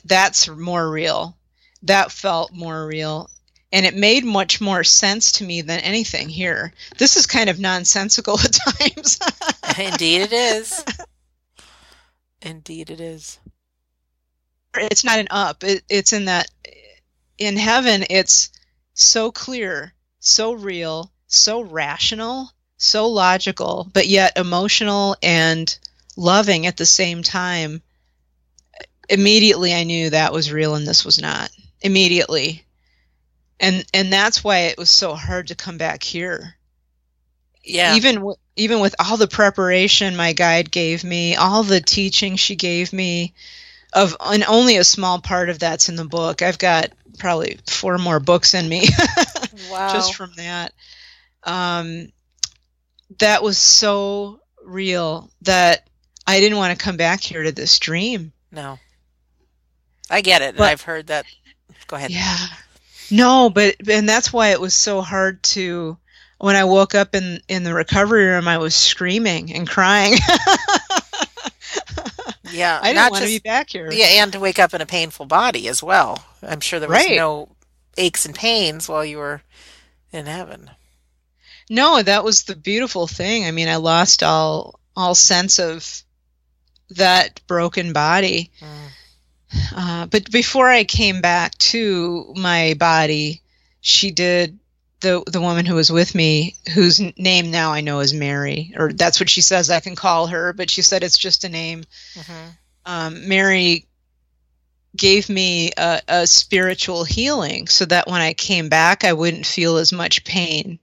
that's more real. That felt more real. And it made much more sense to me than anything here. This is kind of nonsensical at times. Indeed, it is. Indeed, it is. it's not an up. It, it's in that in heaven, it's so clear, so real, so rational, so logical, but yet emotional and loving at the same time. Immediately, I knew that was real and this was not. Immediately, and and that's why it was so hard to come back here. Yeah. Even w- even with all the preparation my guide gave me, all the teaching she gave me, of and only a small part of that's in the book. I've got probably four more books in me wow. just from that. Um, that was so real that I didn't want to come back here to this dream. no. I get it. But- I've heard that Go ahead. Yeah. No, but and that's why it was so hard to when I woke up in in the recovery room I was screaming and crying. yeah. I didn't want to be back here. Yeah, and to wake up in a painful body as well. I'm sure there was Right. no aches and pains while you were in heaven. No, that was the beautiful thing. I mean, I lost all all sense of that broken body. Mm. Uh, but before I came back to my body, she did the the woman who was with me, whose name now I know is Mary, or that's what she says I can call her, but she said it's just a name. Mhm. Um, Mary gave me a, a spiritual healing so that when I came back, I wouldn't feel as much pain.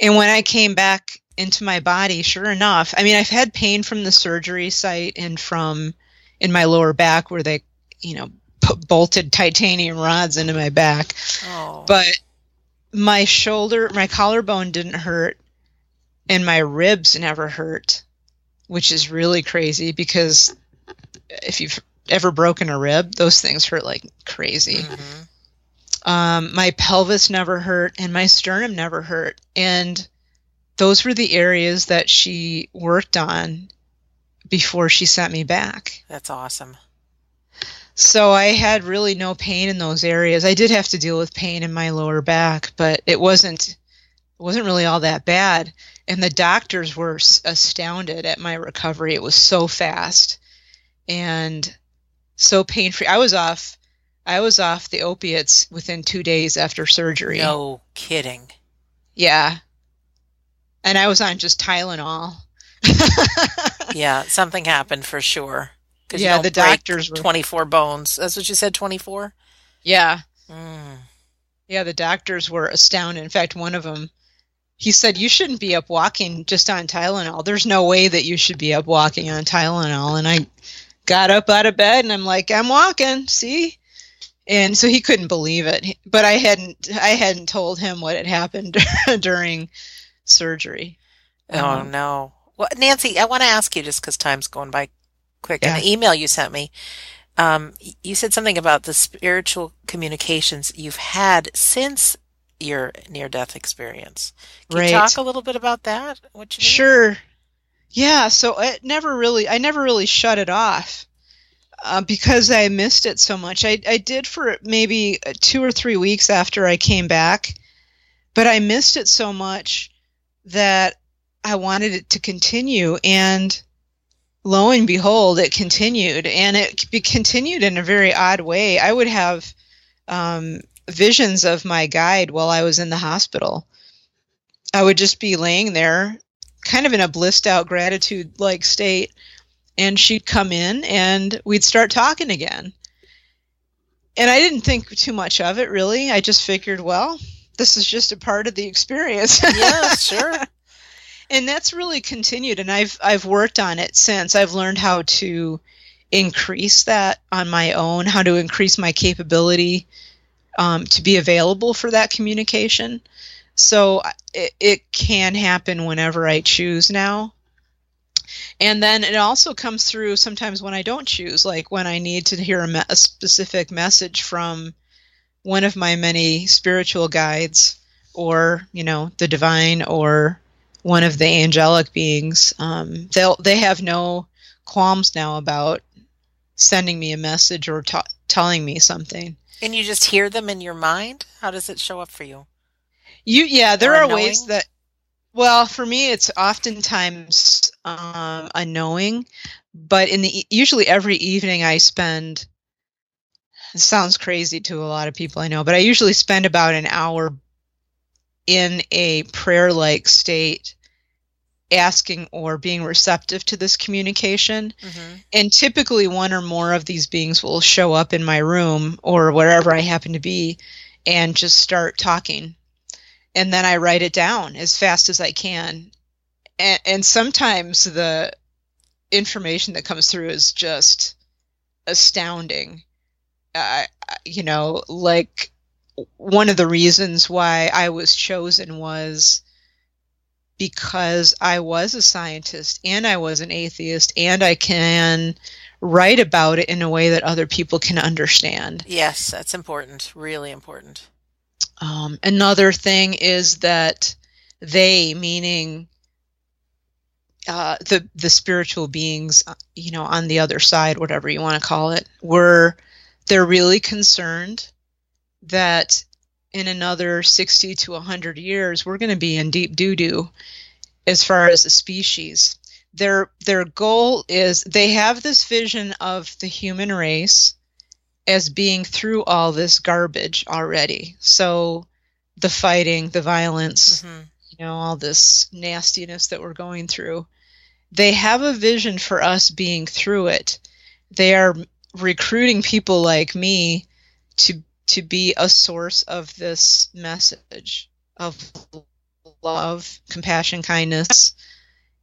And when I came back into my body, sure enough, I mean, I've had pain from the surgery site and from in my lower back where they, you know, put bolted titanium rods into my back. Oh. But my shoulder, my collarbone didn't hurt, and my ribs never hurt, which is really crazy because if you've ever broken a rib, those things hurt like crazy. Mhm. Um, my pelvis never hurt, and my sternum never hurt. And those were the areas that she worked on before she sent me back. That's awesome. So I had really no pain in those areas. I did have to deal with pain in my lower back, but it wasn't it wasn't really all that bad. And the doctors were s- astounded at my recovery. It was so fast and so pain free. I was off I was off the opiates within 2 days after surgery. No kidding. Yeah. And I was on just Tylenol. Yeah, something happened for sure. Yeah, the doctors were- 24 bones. That's what you said, 24? yeah. Mm. Yeah, the doctors were astounded. In fact, one of them, he said, "You shouldn't be up walking just on Tylenol. There's no way that you should be up walking on Tylenol." And I got up out of bed and I'm like, "I'm walking. See." And so he couldn't believe it. But I hadn't I hadn't told him what had happened during surgery. Oh, Um, no. Well, Nancy, I want to ask you just because time's going by quick. In the email you sent me um, you said something about the spiritual communications you've had since your near death experience. Can Right. you talk a little bit about that? What you mean? Sure. Yeah, so it never really, I never really shut it off uh, because I missed it so much. I, I did for maybe two or three weeks after I came back, but I missed it so much that I wanted it to continue. And lo and behold, it continued. And it continued in a very odd way. I would have um, visions of my guide while I was in the hospital. I would just be laying there kind of in a blissed out gratitude like state and she'd come in and we'd start talking again. And i didn't think too much of it really. I just figured well this is just a part of the experience. Yeah, sure. and that's really continued and i've i've worked on it since. I've learned how to increase that on my own how to increase my capability um, to be available for that communication. So it, it can happen whenever i choose now and then it also comes through sometimes when i don't choose like when i need to hear a, me- a specific message from one of my many spiritual guides or you know the divine or one of the angelic beings um, they'll they have no qualms now about sending me a message or ta- telling me something And you just hear them in your mind? How does it show up for you? you yeah there Or are ways that well for me it's oftentimes um, a knowing but in the usually every evening i spend it sounds crazy to a lot of people i know but i usually spend about an hour in a prayer like state asking or being receptive to this communication Mm-hmm. and typically one or more of these beings will show up in my room or wherever I happen to be and just start talking. And then I write it down as fast as I can. And, and sometimes the information that comes through is just astounding. Uh, you know, like one of the reasons why I was chosen was because I was a scientist and I was an atheist and I can write about it in a way that other people can understand. Yes, that's important. Really important. Um, another thing is that they, meaning uh, the the spiritual beings, uh, you know, on the other side, whatever you want to call it, were they're really concerned that in another 60 to 100 years we're going to be in deep doo doo as far as a species their their goal is they have this vision of the human race as being through all this garbage already so the fighting the violence mm-hmm. you know all this nastiness that we're going through they have a vision for us being through it they are recruiting people like me to to be a source of this message of love, compassion, kindness.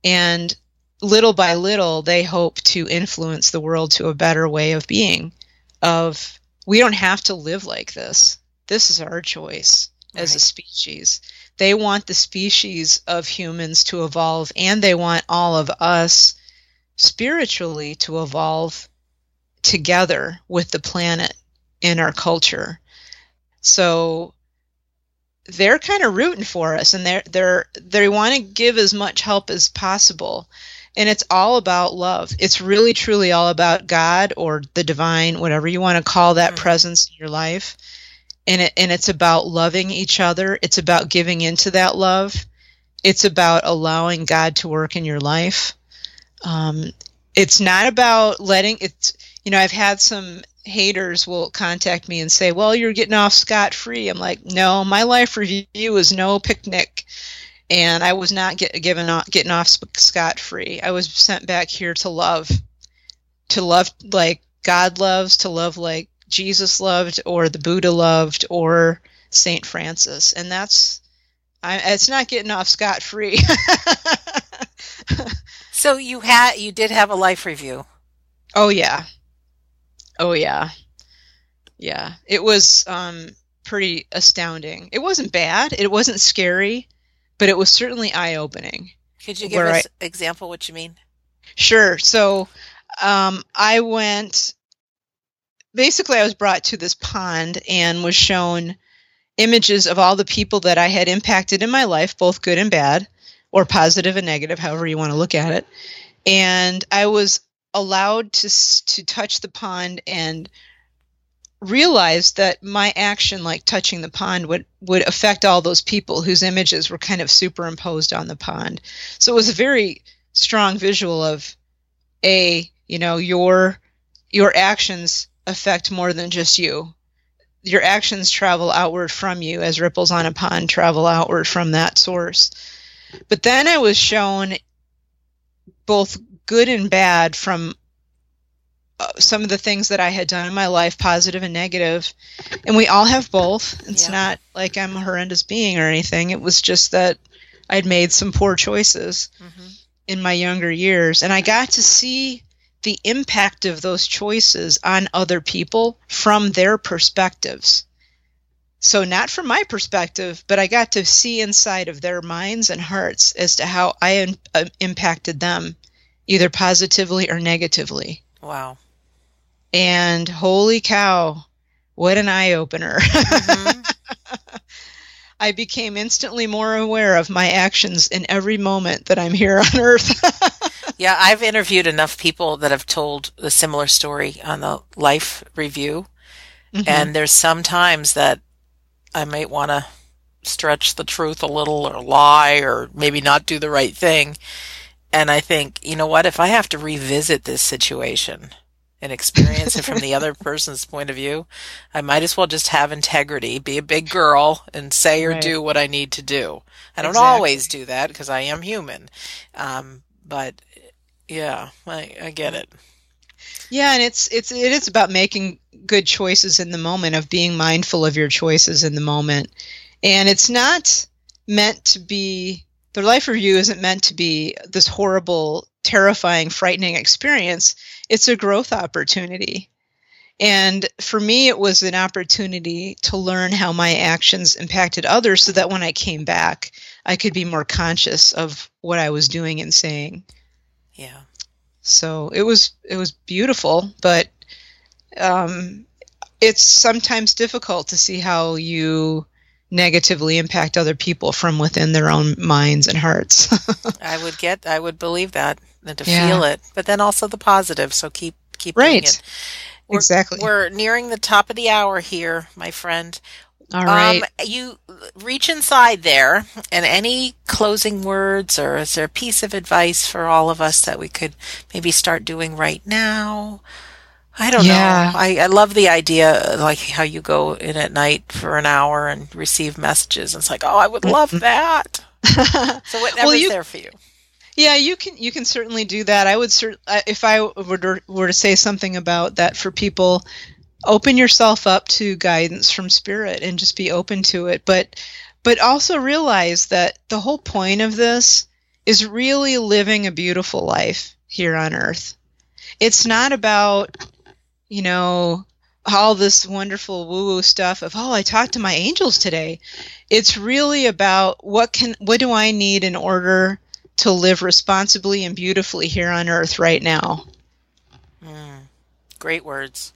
And little by little, they hope to influence the world to a better way of being. Of we don't have to live like this. This is our choice as right. a species. They want the species of humans to evolve, and they want all of us spiritually to evolve together with the planet in our culture. So they're kind of rooting for us and they're they're they want to give as much help as possible and it's all about love it's really truly all about god or the divine whatever you want to call that mm-hmm. presence in your life and it and it's about loving each other it's about giving into that love it's about allowing god to work in your life um, it's not about letting it's you know i've had some haters will contact me and say, "Well, you're getting off scot free." I'm like, "No, my life review is no picnic." And I was not get, given off, getting off scot free. I was sent back here to love, to love like God loves, to love like Jesus loved, or the Buddha loved, or Saint Francis, and that's I, it's not getting off scot free. so you had you did have a life review. Oh yeah, Oh yeah, yeah. It was um, pretty astounding. It wasn't bad. It wasn't scary, but it was certainly eye opening. Could you give us I, example what you mean? Sure. So um, I went. Basically, I was brought to this pond and was shown images of all the people that I had impacted in my life, both good and bad, or positive and negative, however you want to look at it. And I was allowed to to touch the pond and realized that my action like touching the pond would would affect all those people whose images were kind of superimposed on the pond so it was a very strong visual of a you know your your actions affect more than just you your actions travel outward from you as ripples on a pond travel outward from that source but then i was shown both good and bad from uh, some of the things that I had done in my life, positive and negative. And we all have both. It's yeah. not like I'm a horrendous being or anything. It was just that I'd made some poor choices mm-hmm. in my younger years. And I got to see the impact of those choices on other people from their perspectives. So, not from my perspective, but I got to see inside of their minds and hearts as to how I in, uh, impacted them either positively or negatively. Wow. And holy cow, what an eye opener. Mm-hmm. I became instantly more aware of my actions in every moment that I'm here on earth. yeah, I've interviewed enough people that have told a similar story on the life review. Mm-hmm. And there's some times that I might want to stretch the truth a little or lie or maybe not do the right thing and I think, you know what, if I have to revisit this situation and experience it from the other person's point of view, I might as well just have integrity, be a big girl, and say or right. do what I need to do. I don't exactly. always do that because I am human. Um, but yeah, I, I get it. Yeah, and it's it's it is about making good choices in the moment, of being mindful of your choices in the moment, and it's not meant to be the life review isn't meant to be this horrible, terrifying, frightening experience. It's a growth opportunity. And for me, it was an opportunity to learn how my actions impacted others so that when I came back, I could be more conscious of what I was doing and saying. Yeah. So it was it was beautiful, but um, it's sometimes difficult to see how you negatively impact other people from within their own minds and hearts. I would get, I would believe that and to yeah. feel it, but then also the positive. So keep keep right. it. We're, exactly. We're nearing the top of the hour here, my friend. All right. Um, you reach inside there, and any closing words, or is there a piece of advice for all of us that we could maybe start doing right now? I don't yeah. know. I, I love the idea, like how you go in at night for an hour and receive messages. And it's like, oh, I would love that. so whatever's well, you, there for you. Yeah, you can you can certainly do that. I would cert- if I were to, were to say something about that for people, open yourself up to guidance from spirit and just be open to it. But but also realize that the whole point of this is really living a beautiful life here on earth. It's not about you know, all this wonderful woo woo stuff of, oh, I talked to my angels today. It's really about what can, what do I need in order to live responsibly and beautifully here on earth right now? Mm, great words.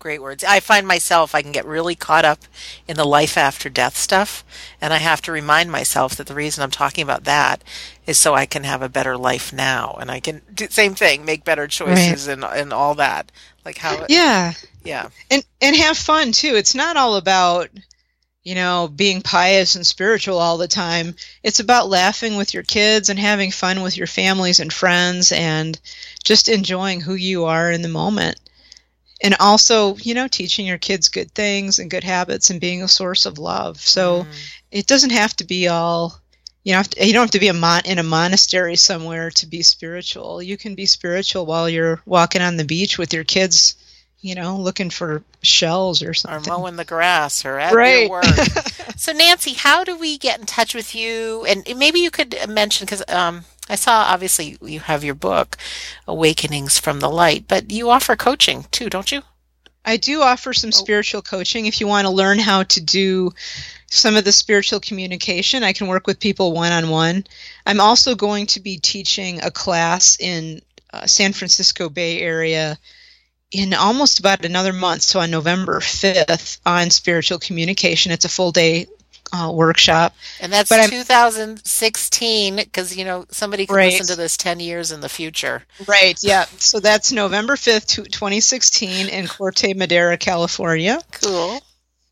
Great words. I find myself, I can get really caught up in the life after death stuff. And I have to remind myself that the reason I'm talking about that is so I can have a better life now. And I can do same thing, make better choices right. and, and all that. Like how, it, yeah. Yeah. And, and have fun too. It's not all about, you know, being pious and spiritual all the time. It's about laughing with your kids and having fun with your families and friends and just enjoying who you are in the moment and also you know teaching your kids good things and good habits and being a source of love so mm. it doesn't have to be all you know you don't have to be a mon- in a monastery somewhere to be spiritual you can be spiritual while you're walking on the beach with your kids you know looking for shells or something or mowing the grass or at right. your work so nancy how do we get in touch with you and maybe you could mention because um I saw obviously you have your book, Awakenings from the Light, but you offer coaching too, don't you? I do offer some oh. spiritual coaching. If you want to learn how to do some of the spiritual communication, I can work with people one on one. I'm also going to be teaching a class in uh, San Francisco Bay Area in almost about another month, so on November 5th, on spiritual communication. It's a full day uh, workshop. And that's but 2016 because you know somebody can right. listen to this 10 years in the future. Right. Yeah. So that's November 5th, 2016 in Corte Madera, California. Cool.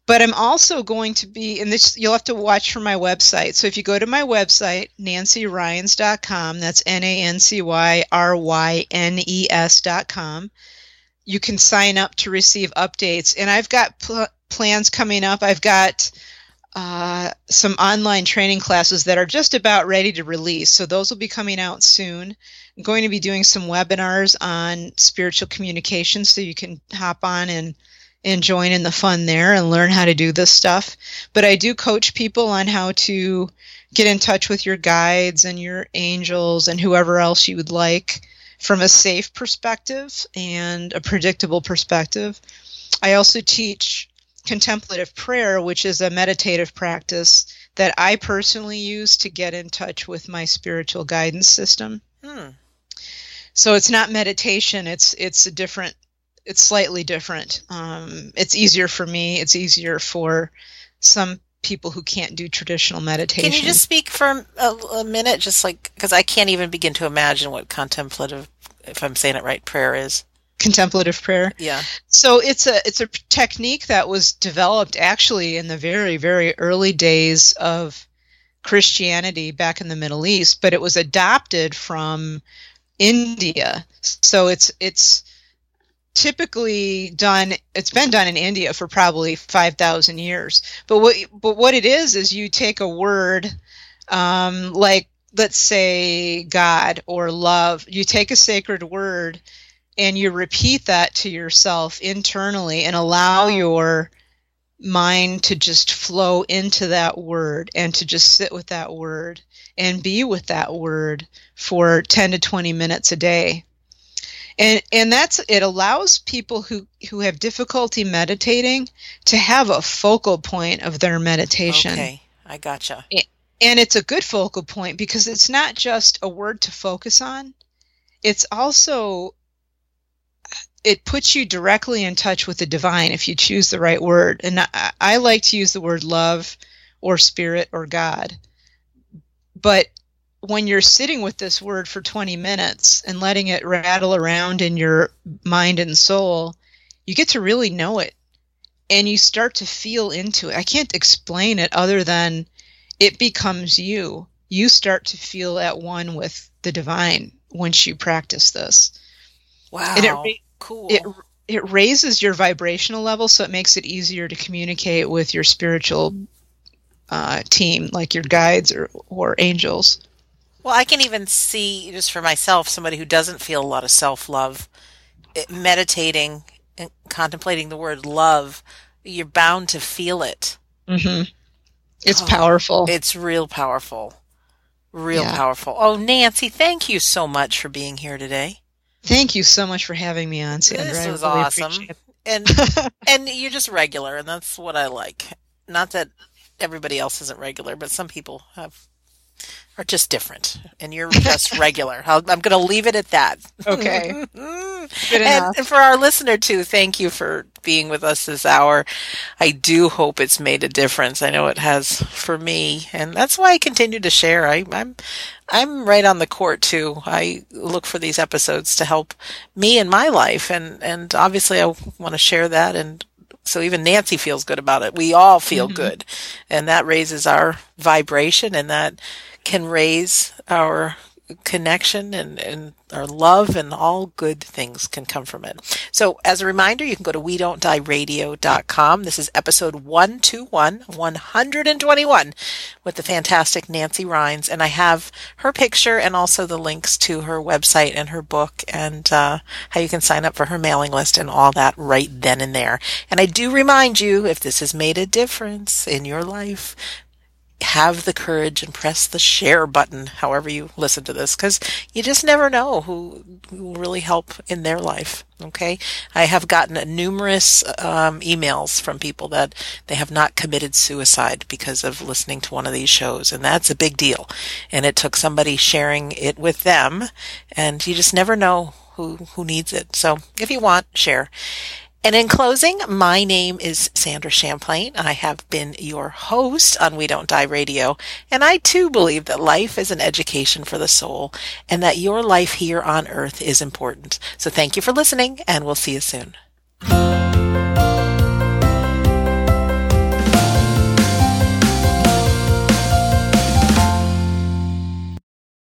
But I'm also going to be, and this you'll have to watch from my website. So if you go to my website, nancyrynes.com, that's N A N C Y R Y N E S.com, you can sign up to receive updates. And I've got pl- plans coming up. I've got uh, some online training classes that are just about ready to release. So those will be coming out soon. I'm going to be doing some webinars on spiritual communication so you can hop on and and join in the fun there and learn how to do this stuff. But I do coach people on how to get in touch with your guides and your angels and whoever else you would like from a safe perspective and a predictable perspective. I also teach contemplative prayer, which is a meditative practice that I personally use to get in touch with my spiritual guidance system. Hmm. So it's not meditation; it's it's a different, it's slightly different. Um, it's easier for me. It's easier for some people who can't do traditional meditation. Can you just speak for a, a minute, just like because I can't even begin to imagine what contemplative, if I'm saying it right, prayer is contemplative prayer. Yeah. So it's a it's a technique that was developed actually in the very very early days of Christianity back in the Middle East, but it was adopted from India. So it's it's typically done it's been done in India for probably 5000 years. But what but what it is is you take a word um, like let's say God or love, you take a sacred word and you repeat that to yourself internally and allow your mind to just flow into that word and to just sit with that word and be with that word for 10 to 20 minutes a day. And and that's it allows people who who have difficulty meditating to have a focal point of their meditation. Okay i gotcha. And it's a good focal point because it's not just a word to focus on it's also it puts you directly in touch with the divine if you choose the right word. And I, I like to use the word love or spirit or God. But when you're sitting with this word for 20 minutes and letting it rattle around in your mind and soul, you get to really know it and you start to feel into it. I can't explain it other than it becomes you. You start to feel at one with the divine once you practice this. Wow. And it, cool. It, it raises your vibrational level, so it makes it easier to communicate with your spiritual uh, team, like your guides or, or angels. Well, I can even see just for myself, somebody who doesn't feel a lot of self love, meditating and contemplating the word love, you're bound to feel it. Mm-hmm. It's oh, powerful. It's real powerful. Real yeah. powerful. Oh, Nancy, thank you so much for being here today. Thank you so much for having me on, Sandra. This was really awesome. And and you're just regular, and that's what I like. Not that everybody else isn't regular, but some people have are just different, and you're just regular. i am going to leave it at that. Okay. Enough. And, for our listener too, thank you for being with us this hour. I do hope it's made a difference. I know it has for me, and that's why I continue to share. I, I'm I'm right on the court too. I look for these episodes to help me in my life, and and obviously I want to share that and so even Nancy feels good about it. We all feel mm-hmm. good. And that raises our vibration and that can raise our connection and, and our love and all good things can come from it. So as a reminder, you can go to we don't die radio.com. This is episode 121, 121 with the fantastic Nancy Rynes. And I have her picture and also the links to her website and her book and uh, how you can sign up for her mailing list and all that right then and there. And I do remind you, if this has made a difference in your life, have the courage and press the share button, however you listen to this, because you just never know who, who, will really help in their life. Okay. I have gotten numerous um, emails from people that they have not committed suicide because of listening to one of these shows. And that's a big deal. And it took somebody sharing it with them. And you just never know who, who needs it. So if you want, share. And in closing, my name is Sandra Champlain. I have been your host on We Don't Die Radio. And I too believe that life is an education for the soul and that your life here on earth is important. So thank you for listening and we'll see you soon.